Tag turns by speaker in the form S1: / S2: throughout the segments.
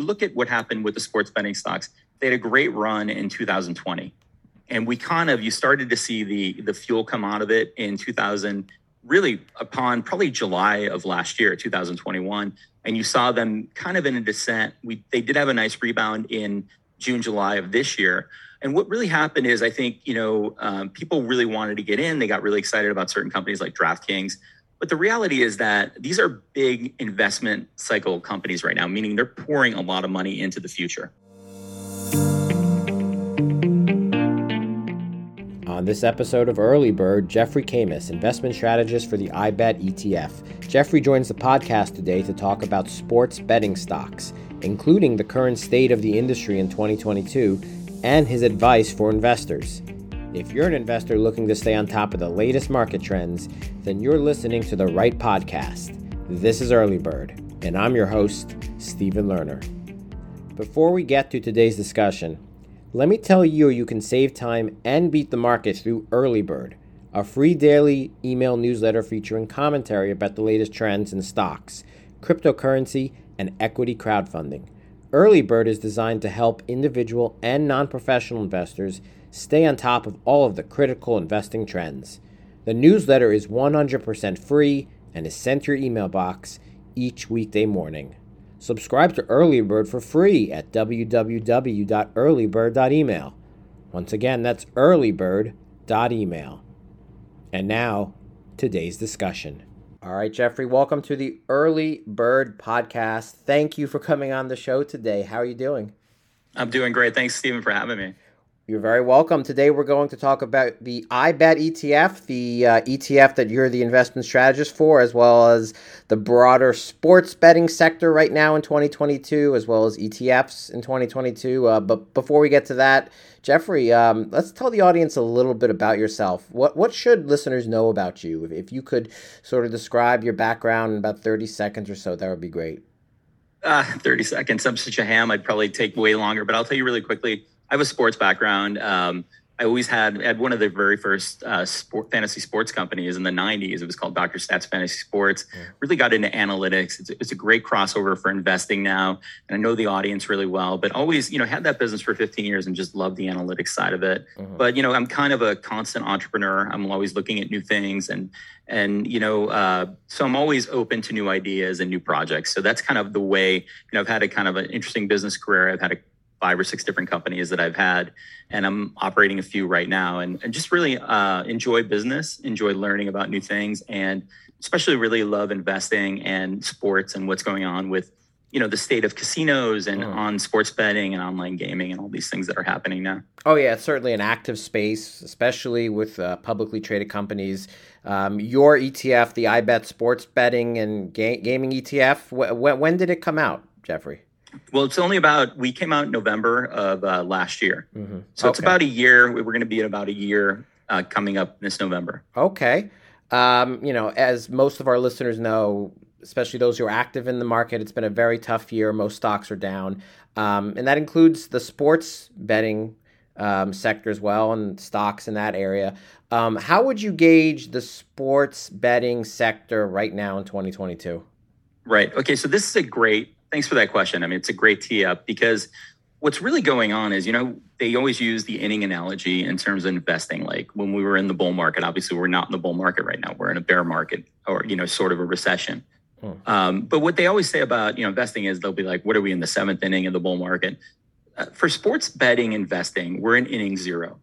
S1: you look at what happened with the sports betting stocks, they had a great run in 2020. And we kind of, you started to see the, the fuel come out of it in 2000, really upon probably July of last year, 2021. And you saw them kind of in a descent. We, they did have a nice rebound in June, July of this year. And what really happened is, I think, you know, um, people really wanted to get in. They got really excited about certain companies like DraftKings. But the reality is that these are big investment cycle companies right now, meaning they're pouring a lot of money into the future.
S2: On this episode of Early Bird, Jeffrey Camus, investment strategist for the iBet ETF. Jeffrey joins the podcast today to talk about sports betting stocks, including the current state of the industry in 2022 and his advice for investors. If you're an investor looking to stay on top of the latest market trends, then you're listening to the right podcast. This is Early Bird, and I'm your host, Stephen Lerner. Before we get to today's discussion, let me tell you you can save time and beat the market through Early Bird, a free daily email newsletter featuring commentary about the latest trends in stocks, cryptocurrency, and equity crowdfunding. Early Bird is designed to help individual and non professional investors stay on top of all of the critical investing trends. The newsletter is 100% free and is sent to your email box each weekday morning. Subscribe to Early Bird for free at www.earlybird.email. Once again, that's earlybird.email. And now, today's discussion. All right, Jeffrey, welcome to the Early Bird podcast. Thank you for coming on the show today. How are you doing?
S1: I'm doing great. Thanks, Stephen, for having me.
S2: You're very welcome. Today we're going to talk about the iBet ETF, the uh, ETF that you're the investment strategist for, as well as the broader sports betting sector right now in 2022, as well as ETFs in 2022. Uh, but before we get to that, Jeffrey, um, let's tell the audience a little bit about yourself. What what should listeners know about you? If, if you could sort of describe your background in about 30 seconds or so, that would be great.
S1: Uh, 30 seconds. I'm such a ham. I'd probably take way longer, but I'll tell you really quickly. I have a sports background. Um, I always had had one of the very first uh, sport, fantasy sports companies in the '90s. It was called Dr. Stats Fantasy Sports. Yeah. Really got into analytics. It's, it's, a great crossover for investing now, and I know the audience really well. But always, you know, had that business for 15 years and just loved the analytics side of it. Mm-hmm. But you know, I'm kind of a constant entrepreneur. I'm always looking at new things, and and you know, uh, so I'm always open to new ideas and new projects. So that's kind of the way. You know, I've had a kind of an interesting business career. I've had a five or six different companies that I've had, and I'm operating a few right now, and, and just really uh, enjoy business, enjoy learning about new things, and especially really love investing and sports and what's going on with you know the state of casinos and mm. on sports betting and online gaming and all these things that are happening now.
S2: Oh yeah, it's certainly an active space, especially with uh, publicly traded companies. Um, your ETF, the iBet Sports Betting and ga- Gaming ETF, wh- when did it come out, Jeffrey?
S1: Well, it's only about we came out in November of uh, last year, mm-hmm. so okay. it's about a year. We're going to be at about a year uh, coming up this November.
S2: Okay, um, you know, as most of our listeners know, especially those who are active in the market, it's been a very tough year. Most stocks are down, um, and that includes the sports betting um, sector as well and stocks in that area. Um, how would you gauge the sports betting sector right now in 2022?
S1: Right. Okay. So this is a great Thanks for that question. I mean, it's a great tee up because what's really going on is, you know, they always use the inning analogy in terms of investing. Like when we were in the bull market, obviously we're not in the bull market right now. We're in a bear market or, you know, sort of a recession. Hmm. Um, but what they always say about, you know, investing is they'll be like, what are we in the seventh inning of the bull market? Uh, for sports betting investing, we're in inning zero.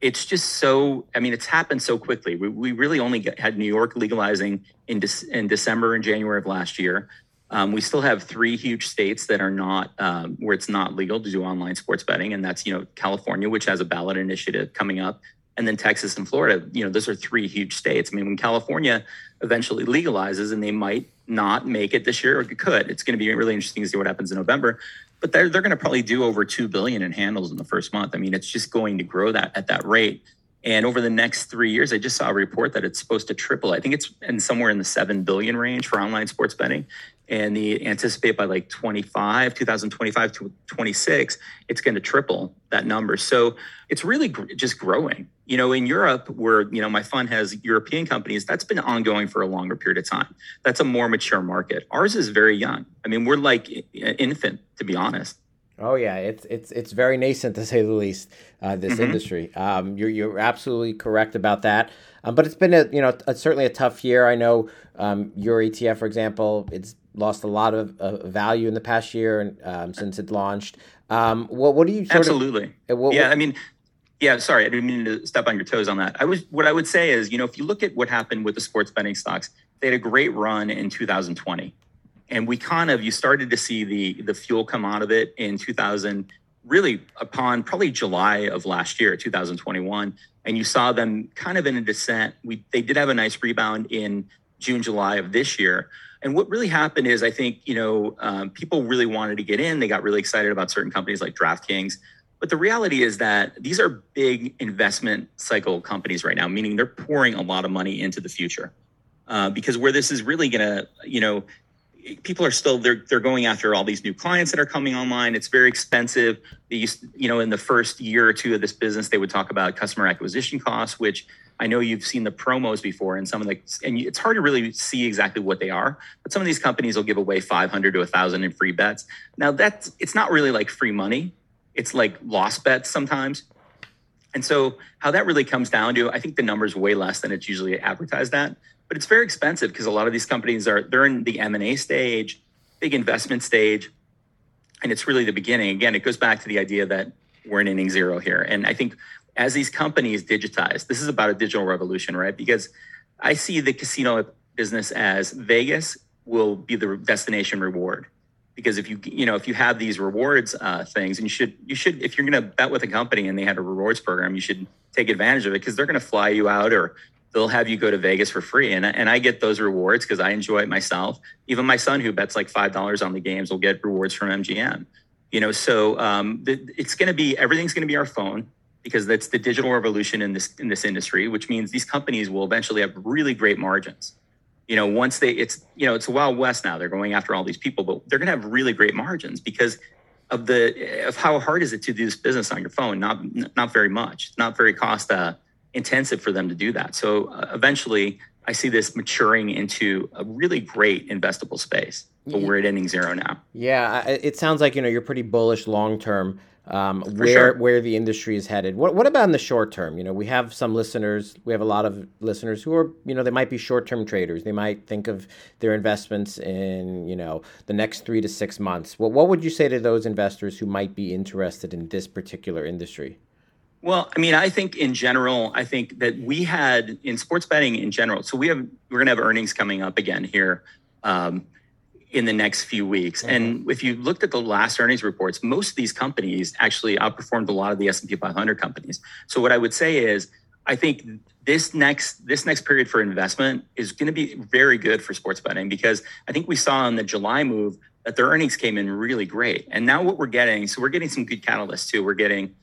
S1: It's just so, I mean, it's happened so quickly. We, we really only get, had New York legalizing in, De- in December and January of last year. Um, we still have three huge states that are not um, where it's not legal to do online sports betting, and that's you know California, which has a ballot initiative coming up, and then Texas and Florida. You know, those are three huge states. I mean, when California eventually legalizes, and they might not make it this year, or could, it's going to be really interesting to see what happens in November. But they're they're going to probably do over two billion in handles in the first month. I mean, it's just going to grow that at that rate. And over the next three years, I just saw a report that it's supposed to triple. I think it's in somewhere in the seven billion range for online sports betting. And the anticipate by like 25 2025 to 26 it's going to triple that number so it's really gr- just growing you know in europe where you know my fund has european companies that's been ongoing for a longer period of time that's a more mature market ours is very young i mean we're like infant to be honest
S2: Oh yeah, it's it's it's very nascent to say the least. Uh, this mm-hmm. industry, um, you're you're absolutely correct about that. Um, but it's been a you know a, certainly a tough year. I know um, your ETF, for example, it's lost a lot of uh, value in the past year and um, since it launched. Um, what what do you
S1: absolutely?
S2: Of,
S1: what, yeah, I mean, yeah. Sorry, I didn't mean to step on your toes on that. I was what I would say is, you know, if you look at what happened with the sports betting stocks, they had a great run in 2020, and we kind of you started to see the the fuel come out of it in 2000 really upon probably July of last year, 2021, and you saw them kind of in a descent. We they did have a nice rebound in June, July of this year, and what really happened is, I think, you know, um, people really wanted to get in. They got really excited about certain companies like DraftKings. But the reality is that these are big investment cycle companies right now, meaning they're pouring a lot of money into the future. Uh, because where this is really going to, you know, people are still they're they're going after all these new clients that are coming online. It's very expensive. They used, you know, in the first year or two of this business, they would talk about customer acquisition costs, which I know you've seen the promos before, and some of the and it's hard to really see exactly what they are. But some of these companies will give away 500 to 1,000 in free bets. Now that's it's not really like free money. It's like lost bets sometimes. And so how that really comes down to, I think the number's way less than it's usually advertised at but it's very expensive because a lot of these companies are they're in the m&a stage big investment stage and it's really the beginning again it goes back to the idea that we're in inning zero here and i think as these companies digitize this is about a digital revolution right because i see the casino business as vegas will be the destination reward because if you you know if you have these rewards uh, things and you should you should if you're going to bet with a company and they had a rewards program you should take advantage of it because they're going to fly you out or they'll have you go to Vegas for free. And, and I get those rewards because I enjoy it myself. Even my son, who bets like $5 on the games, will get rewards from MGM. You know, so um, the, it's going to be everything's going to be our phone because that's the digital revolution in this in this industry, which means these companies will eventually have really great margins. You know, once they it's you know it's a wild west now. They're going after all these people, but they're going to have really great margins because of the of how hard is it to do this business on your phone? Not not very much. Not very cost uh, intensive for them to do that. So uh, eventually, I see this maturing into a really great investable space. But we're at inning zero now.
S2: Yeah, it sounds like you know you're pretty bullish long term. Um, where
S1: sure.
S2: where the industry is headed. What what about in the short term? You know, we have some listeners. We have a lot of listeners who are you know they might be short term traders. They might think of their investments in you know the next three to six months. What what would you say to those investors who might be interested in this particular industry?
S1: Well, I mean, I think in general, I think that we had in sports betting in general. So we have we're going to have earnings coming up again here um, in the next few weeks. Mm-hmm. And if you looked at the last earnings reports, most of these companies actually outperformed a lot of the S and P 500 companies. So what I would say is, I think this next this next period for investment is going to be very good for sports betting because I think we saw in the July move that their earnings came in really great. And now what we're getting, so we're getting some good catalysts too. We're getting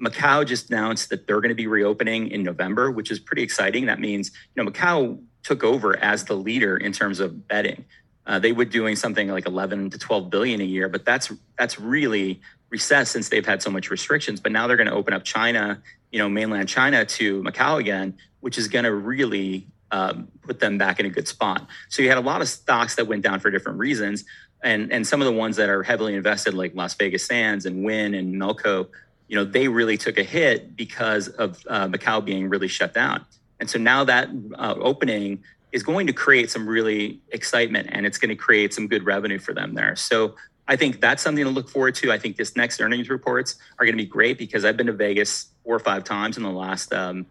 S1: Macau just announced that they're going to be reopening in November, which is pretty exciting. That means, you know, Macau took over as the leader in terms of betting. Uh, they were doing something like 11 to 12 billion a year, but that's that's really recessed since they've had so much restrictions. But now they're going to open up China, you know, mainland China to Macau again, which is going to really um, put them back in a good spot. So you had a lot of stocks that went down for different reasons, and and some of the ones that are heavily invested, like Las Vegas Sands and Wynn and Melco, you know, they really took a hit because of uh, Macau being really shut down. And so now that uh, opening is going to create some really excitement and it's going to create some good revenue for them there. So I think that's something to look forward to. I think this next earnings reports are going to be great because I've been to Vegas four or five times in the last um,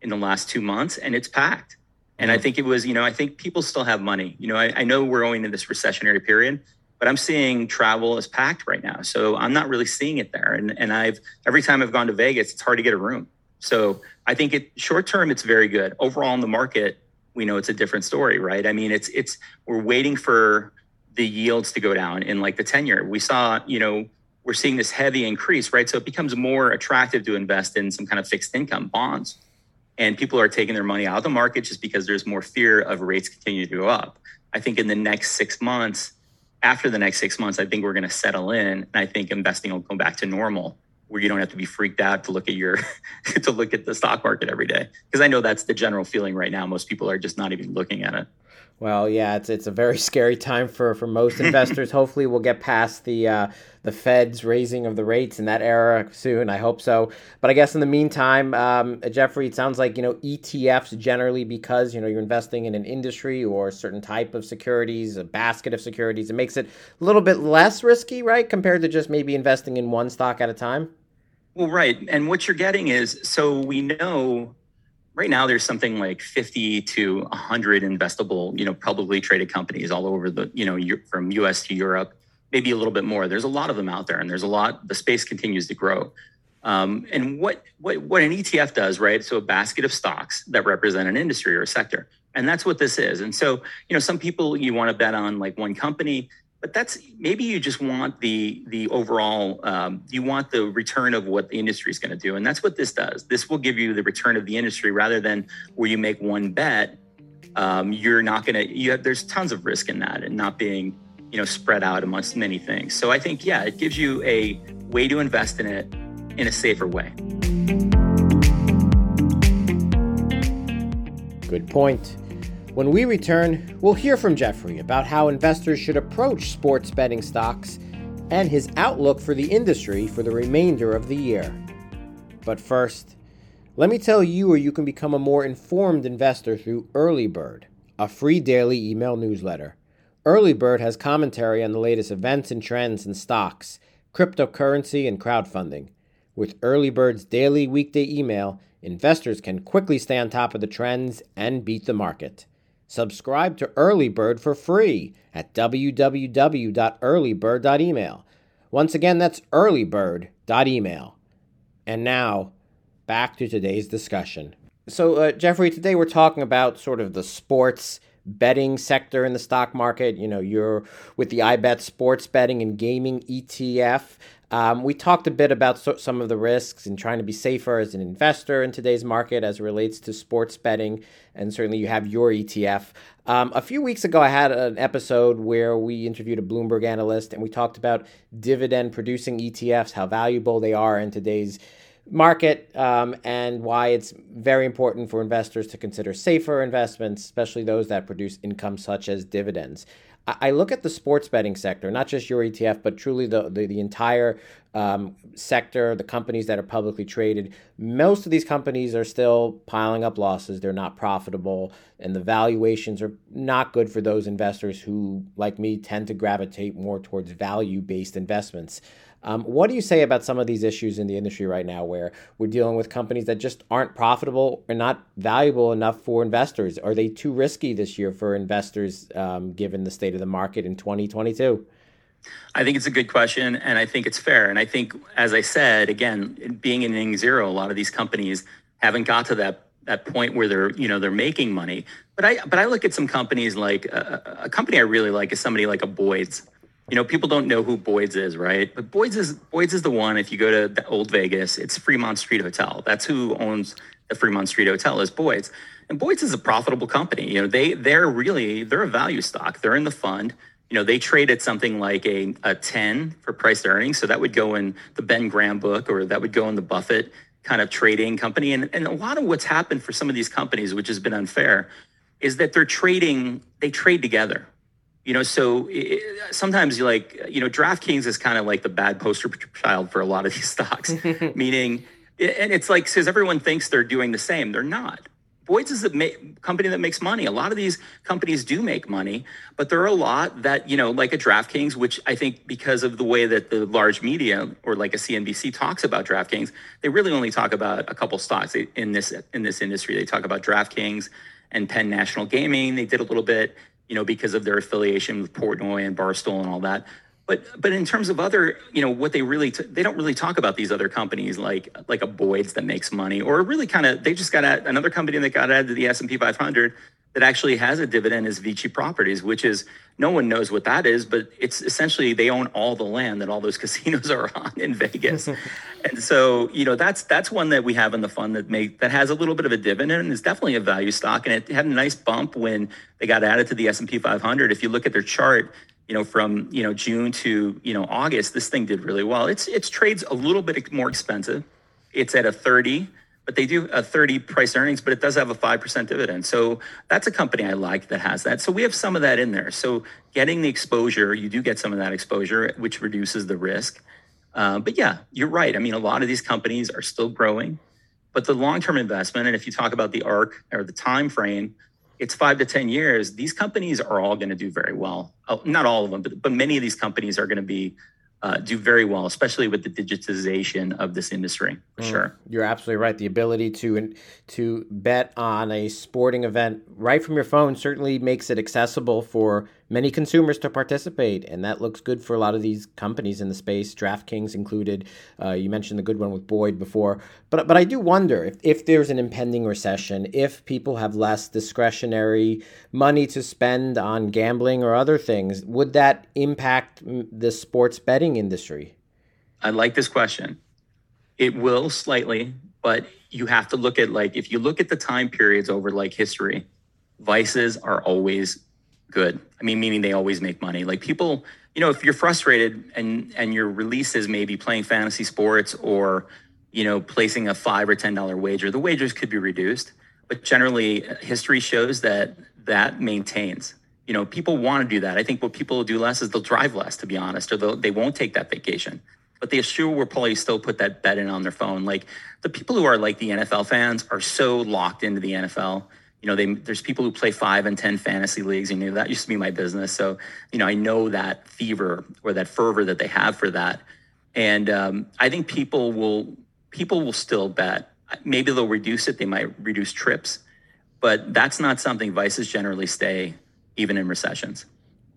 S1: in the last two months and it's packed. And I mm-hmm. think it was, you know, I think people still have money. You know, I, I know we're going into this recessionary period, but I'm seeing travel is packed right now. So I'm not really seeing it there. And and I've every time I've gone to Vegas, it's hard to get a room. So I think it short term it's very good. Overall in the market, we know it's a different story, right? I mean, it's it's we're waiting for the yields to go down in like the 10 year. We saw, you know, we're seeing this heavy increase, right? So it becomes more attractive to invest in some kind of fixed income bonds. And people are taking their money out of the market just because there's more fear of rates continue to go up. I think in the next six months, after the next six months, I think we're going to settle in, and I think investing will go back to normal, where you don't have to be freaked out to look at your to look at the stock market every day. Because I know that's the general feeling right now. Most people are just not even looking at it.
S2: Well, yeah, it's it's a very scary time for for most investors. Hopefully, we'll get past the uh, the Fed's raising of the rates in that era soon. I hope so. But I guess in the meantime, um, Jeffrey, it sounds like you know ETFs generally because you know you're investing in an industry or a certain type of securities, a basket of securities. It makes it a little bit less risky, right, compared to just maybe investing in one stock at a time.
S1: Well, right, and what you're getting is so we know right now there's something like 50 to 100 investable you know publicly traded companies all over the you know from us to europe maybe a little bit more. There's a lot of them out there and there's a lot the space continues to grow. Um, and what, what what an etf does right? So a basket of stocks that represent an industry or a sector. And that's what this is. And so you know some people you want to bet on like one company but that's maybe you just want the the overall um, you want the return of what the industry is going to do and that's what this does. This will give you the return of the industry rather than where you make one bet um, you're not going to you have there's tons of risk in that and not being you know spread out amongst many things. So i think yeah it gives you a way to invest in it in a safer way.
S2: Good point when we return, we'll hear from Jeffrey about how investors should approach sports betting stocks and his outlook for the industry for the remainder of the year. But first, let me tell you where you can become a more informed investor through Early Bird, a free daily email newsletter. Early Bird has commentary on the latest events and trends in stocks, cryptocurrency, and crowdfunding. With Early Bird's daily weekday email, investors can quickly stay on top of the trends and beat the market. Subscribe to Early Bird for free at www.earlybird.email. Once again, that's earlybird.email. And now, back to today's discussion. So, uh, Jeffrey, today we're talking about sort of the sports betting sector in the stock market. You know, you're with the iBet Sports Betting and Gaming ETF. Um, we talked a bit about so, some of the risks and trying to be safer as an investor in today's market as it relates to sports betting, and certainly you have your ETF. Um, a few weeks ago, I had an episode where we interviewed a Bloomberg analyst and we talked about dividend producing ETFs, how valuable they are in today's market, um, and why it's very important for investors to consider safer investments, especially those that produce income such as dividends. I look at the sports betting sector, not just your ETF, but truly the, the, the entire um, sector, the companies that are publicly traded. Most of these companies are still piling up losses. They're not profitable, and the valuations are not good for those investors who, like me, tend to gravitate more towards value based investments. Um, what do you say about some of these issues in the industry right now where we're dealing with companies that just aren't profitable or not valuable enough for investors? Are they too risky this year for investors um, given the state of the market in 2022?
S1: I think it's a good question, and I think it's fair. And I think, as I said, again, being in inning zero, a lot of these companies haven't got to that that point where they're you know they're making money. But I but I look at some companies like uh, a company I really like is somebody like a Boyd's you know, people don't know who Boyd's is, right? But Boyd's is Boyd's is the one. If you go to the Old Vegas, it's Fremont Street Hotel. That's who owns the Fremont Street Hotel is Boyd's, and Boyd's is a profitable company. You know, they they're really they're a value stock. They're in the fund. You know, they trade at something like a a ten for price to earnings, so that would go in the Ben Graham book, or that would go in the Buffett kind of trading company. And and a lot of what's happened for some of these companies, which has been unfair, is that they're trading. They trade together you know, so it, sometimes you like, you know, DraftKings is kind of like the bad poster child for a lot of these stocks, meaning, and it's like, because everyone thinks they're doing the same. They're not. Boyd's is a ma- company that makes money. A lot of these companies do make money, but there are a lot that, you know, like a DraftKings, which I think because of the way that the large media or like a CNBC talks about DraftKings, they really only talk about a couple stocks in this in this industry. They talk about DraftKings and Penn National Gaming. They did a little bit you know, because of their affiliation with Portnoy and Barstool and all that. But but in terms of other, you know, what they really t- they don't really talk about these other companies like like a Boyd's that makes money, or really kind of they just got another company that got added to the S and P 500 that actually has a dividend is Vici Properties, which is no one knows what that is, but it's essentially they own all the land that all those casinos are on in Vegas. and so, you know, that's that's one that we have in the fund that make that has a little bit of a dividend and is definitely a value stock. And it had a nice bump when they got added to the S&P 500. If you look at their chart, you know, from you know June to you know August, this thing did really well. It's it's trades a little bit more expensive. It's at a 30, but they do a 30 price earnings, but it does have a 5% dividend. So that's a company I like that has that. So we have some of that in there. So getting the exposure, you do get some of that exposure, which reduces the risk. Uh, but yeah, you're right. I mean, a lot of these companies are still growing, but the long-term investment, and if you talk about the arc or the time frame, it's five to 10 years, these companies are all going to do very well. Oh, not all of them, but, but many of these companies are going to be uh, do very well, especially with the digitization of this industry. For mm, sure,
S2: you're absolutely right. The ability to to bet on a sporting event right from your phone certainly makes it accessible for many consumers to participate, and that looks good for a lot of these companies in the space, DraftKings included. Uh, you mentioned the good one with Boyd before, but but I do wonder if, if there's an impending recession, if people have less discretionary money to spend on gambling or other things, would that impact the sports betting industry?
S1: I like this question. It will slightly, but you have to look at like if you look at the time periods over like history, vices are always good. I mean, meaning they always make money. Like people, you know, if you're frustrated and and your release is maybe playing fantasy sports or, you know, placing a five or ten dollar wager, the wagers could be reduced. But generally, history shows that that maintains. You know, people want to do that. I think what people do less is they'll drive less, to be honest, or they won't take that vacation. But they sure will probably still put that bet in on their phone. Like the people who are like the NFL fans are so locked into the NFL you know, they, there's people who play five and 10 fantasy leagues. You know, that used to be my business. So, you know, I know that fever or that fervor that they have for that. And um, I think people will, people will still bet. Maybe they'll reduce it. They might reduce trips, but that's not something vices generally stay even in recessions.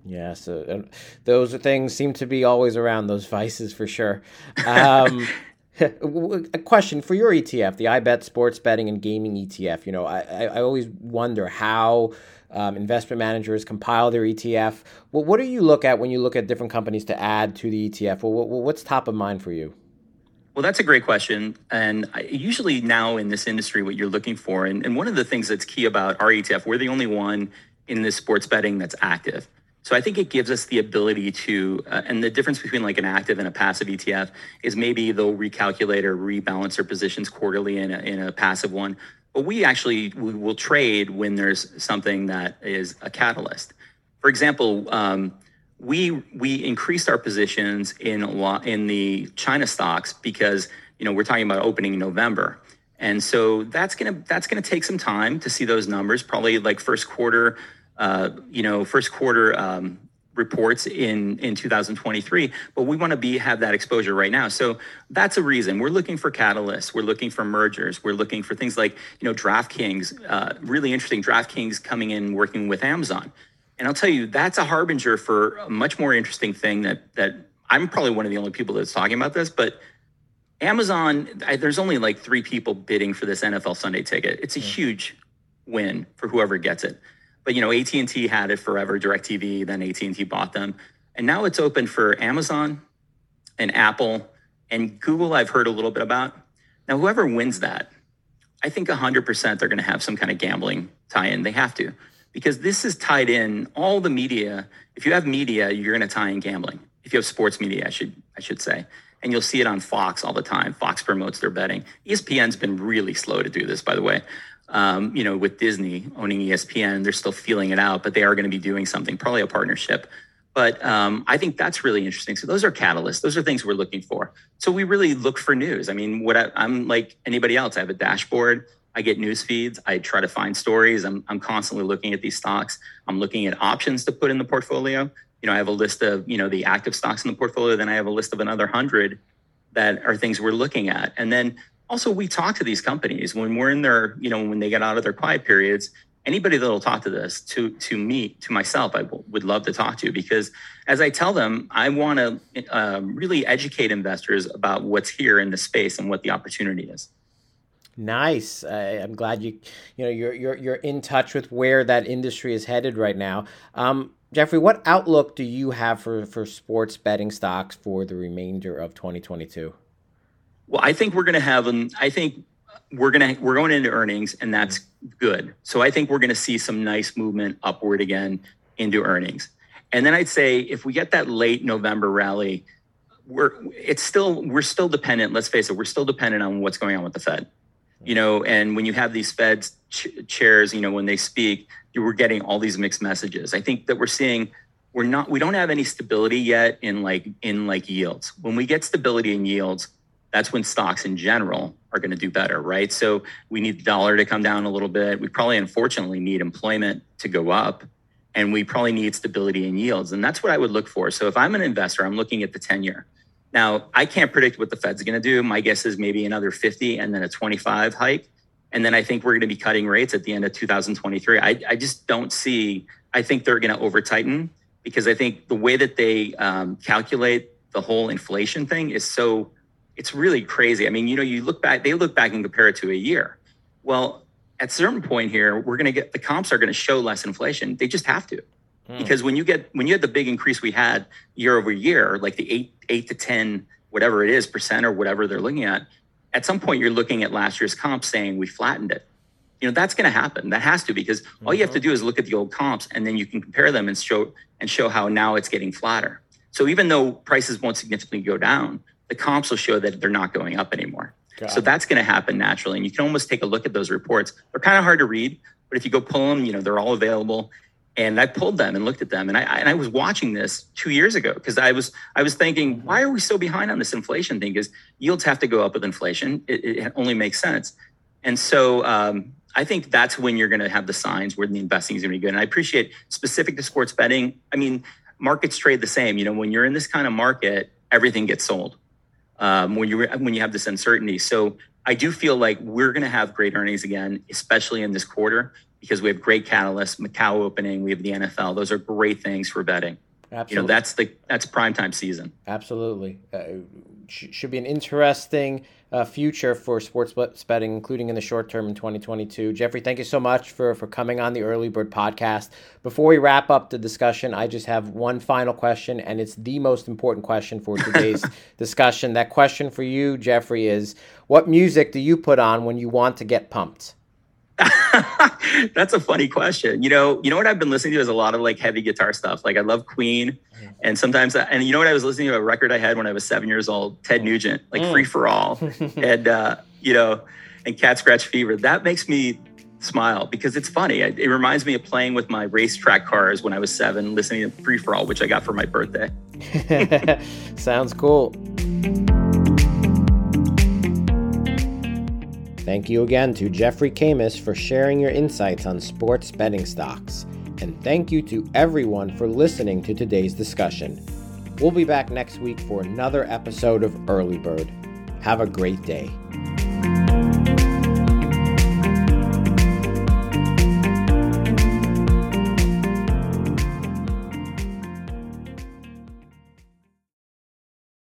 S2: Yeah, so those things seem to be always around those vices for sure. Um, a question for your ETF, the iBet Sports Betting and Gaming ETF. You know, I, I always wonder how um, investment managers compile their ETF. Well, what do you look at when you look at different companies to add to the ETF? Well, what's top of mind for you?
S1: Well, that's a great question. And usually now in this industry, what you're looking for, and, and one of the things that's key about our ETF, we're the only one in this sports betting that's active. So I think it gives us the ability to, uh, and the difference between like an active and a passive ETF is maybe they'll recalculate or rebalance their positions quarterly in a, in a passive one. But we actually we will trade when there's something that is a catalyst. For example, um, we we increased our positions in in the China stocks because you know we're talking about opening in November. And so that's gonna that's gonna take some time to see those numbers. Probably like first quarter you know, first quarter um, reports in in 2023 but we want to be have that exposure right now. So that's a reason. We're looking for catalysts. We're looking for mergers. We're looking for things like you know draftkings uh, really interesting draftkings coming in working with amazon. And i'll tell you that's a harbinger for a much more interesting thing that that i'm probably one of the only people that's talking about this but amazon I, there's only like three people bidding for this nfl sunday ticket. It's a huge win for whoever gets it but you know, AT&T had it forever, DirecTV, then AT&T bought them. And now it's open for Amazon and Apple and Google I've heard a little bit about. Now whoever wins that, I think 100% they're going to have some kind of gambling tie-in. They have to. Because this is tied in all the media. If you have media, you're going to tie in gambling. If you have sports media, I should I should say and you'll see it on Fox all the time. Fox promotes their betting. ESPN's been really slow to do this, by the way. Um, you know, with Disney owning ESPN, they're still feeling it out, but they are going to be doing something, probably a partnership. But um, I think that's really interesting. So those are catalysts. Those are things we're looking for. So we really look for news. I mean, what I, am like anybody else. I have a dashboard. I get news feeds. I try to find stories. I'm, I'm constantly looking at these stocks. I'm looking at options to put in the portfolio. You know, I have a list of you know the active stocks in the portfolio. Then I have a list of another hundred that are things we're looking at. And then also we talk to these companies when we're in their, you know, when they get out of their quiet periods. Anybody that'll talk to this, to to me, to myself, I w- would love to talk to because, as I tell them, I want to um, really educate investors about what's here in the space and what the opportunity is.
S2: Nice. Uh, I'm glad you, you know, you're you're you're in touch with where that industry is headed right now. Um, Jeffrey, what outlook do you have for for sports betting stocks for the remainder of 2022?
S1: Well, I think we're going to have an. I think we're going to we're going into earnings, and that's good. So I think we're going to see some nice movement upward again into earnings. And then I'd say if we get that late November rally, we're it's still we're still dependent. Let's face it, we're still dependent on what's going on with the Fed. You know, and when you have these Fed ch- chairs, you know, when they speak, you were getting all these mixed messages. I think that we're seeing we're not we don't have any stability yet in like in like yields. When we get stability in yields, that's when stocks in general are going to do better, right? So we need the dollar to come down a little bit. We probably unfortunately need employment to go up and we probably need stability in yields. And that's what I would look for. So if I'm an investor, I'm looking at the 10 year. Now, I can't predict what the Fed's going to do. My guess is maybe another 50 and then a 25 hike. And then I think we're going to be cutting rates at the end of 2023. I, I just don't see, I think they're going to over tighten because I think the way that they um, calculate the whole inflation thing is so, it's really crazy. I mean, you know, you look back, they look back and compare it to a year. Well, at a certain point here, we're going to get the comps are going to show less inflation. They just have to. Hmm. Because when you get when you had the big increase we had year over year, like the eight eight to ten whatever it is percent or whatever they're looking at, at some point you're looking at last year's comps saying we flattened it. You know that's going to happen. That has to because all you have to mm-hmm. do is look at the old comps and then you can compare them and show and show how now it's getting flatter. So even though prices won't significantly go down, the comps will show that they're not going up anymore. Got so it. that's going to happen naturally. And you can almost take a look at those reports. They're kind of hard to read, but if you go pull them, you know, they're all available. And I pulled them and looked at them, and I, and I was watching this two years ago because I was I was thinking, why are we so behind on this inflation thing? Because yields have to go up with inflation. It, it only makes sense. And so um, I think that's when you're going to have the signs where the investing is going to be good. And I appreciate specific to sports betting. I mean, markets trade the same. You know, when you're in this kind of market, everything gets sold um, when you when you have this uncertainty. So I do feel like we're going to have great earnings again, especially in this quarter because we have great catalysts. Macau opening, we have the NFL. Those are great things for betting. Absolutely. You know, that's the that's prime time season.
S2: Absolutely, uh, should be an interesting uh, future for sports betting, including in the short term in 2022. Jeffrey, thank you so much for for coming on the Early Bird podcast. Before we wrap up the discussion, I just have one final question, and it's the most important question for today's discussion. That question for you, Jeffrey, is: What music do you put on when you want to get pumped?
S1: That's a funny question. You know, you know what I've been listening to is a lot of like heavy guitar stuff. Like I love Queen, mm-hmm. and sometimes, I, and you know what I was listening to a record I had when I was seven years old, Ted Nugent, like mm. Free for All, and uh, you know, and Cat Scratch Fever. That makes me smile because it's funny. It, it reminds me of playing with my racetrack cars when I was seven, listening to Free for All, which I got for my birthday.
S2: Sounds cool. Thank you again to Jeffrey Camus for sharing your insights on sports betting stocks. And thank you to everyone for listening to today's discussion. We'll be back next week for another episode of Early Bird. Have a great day.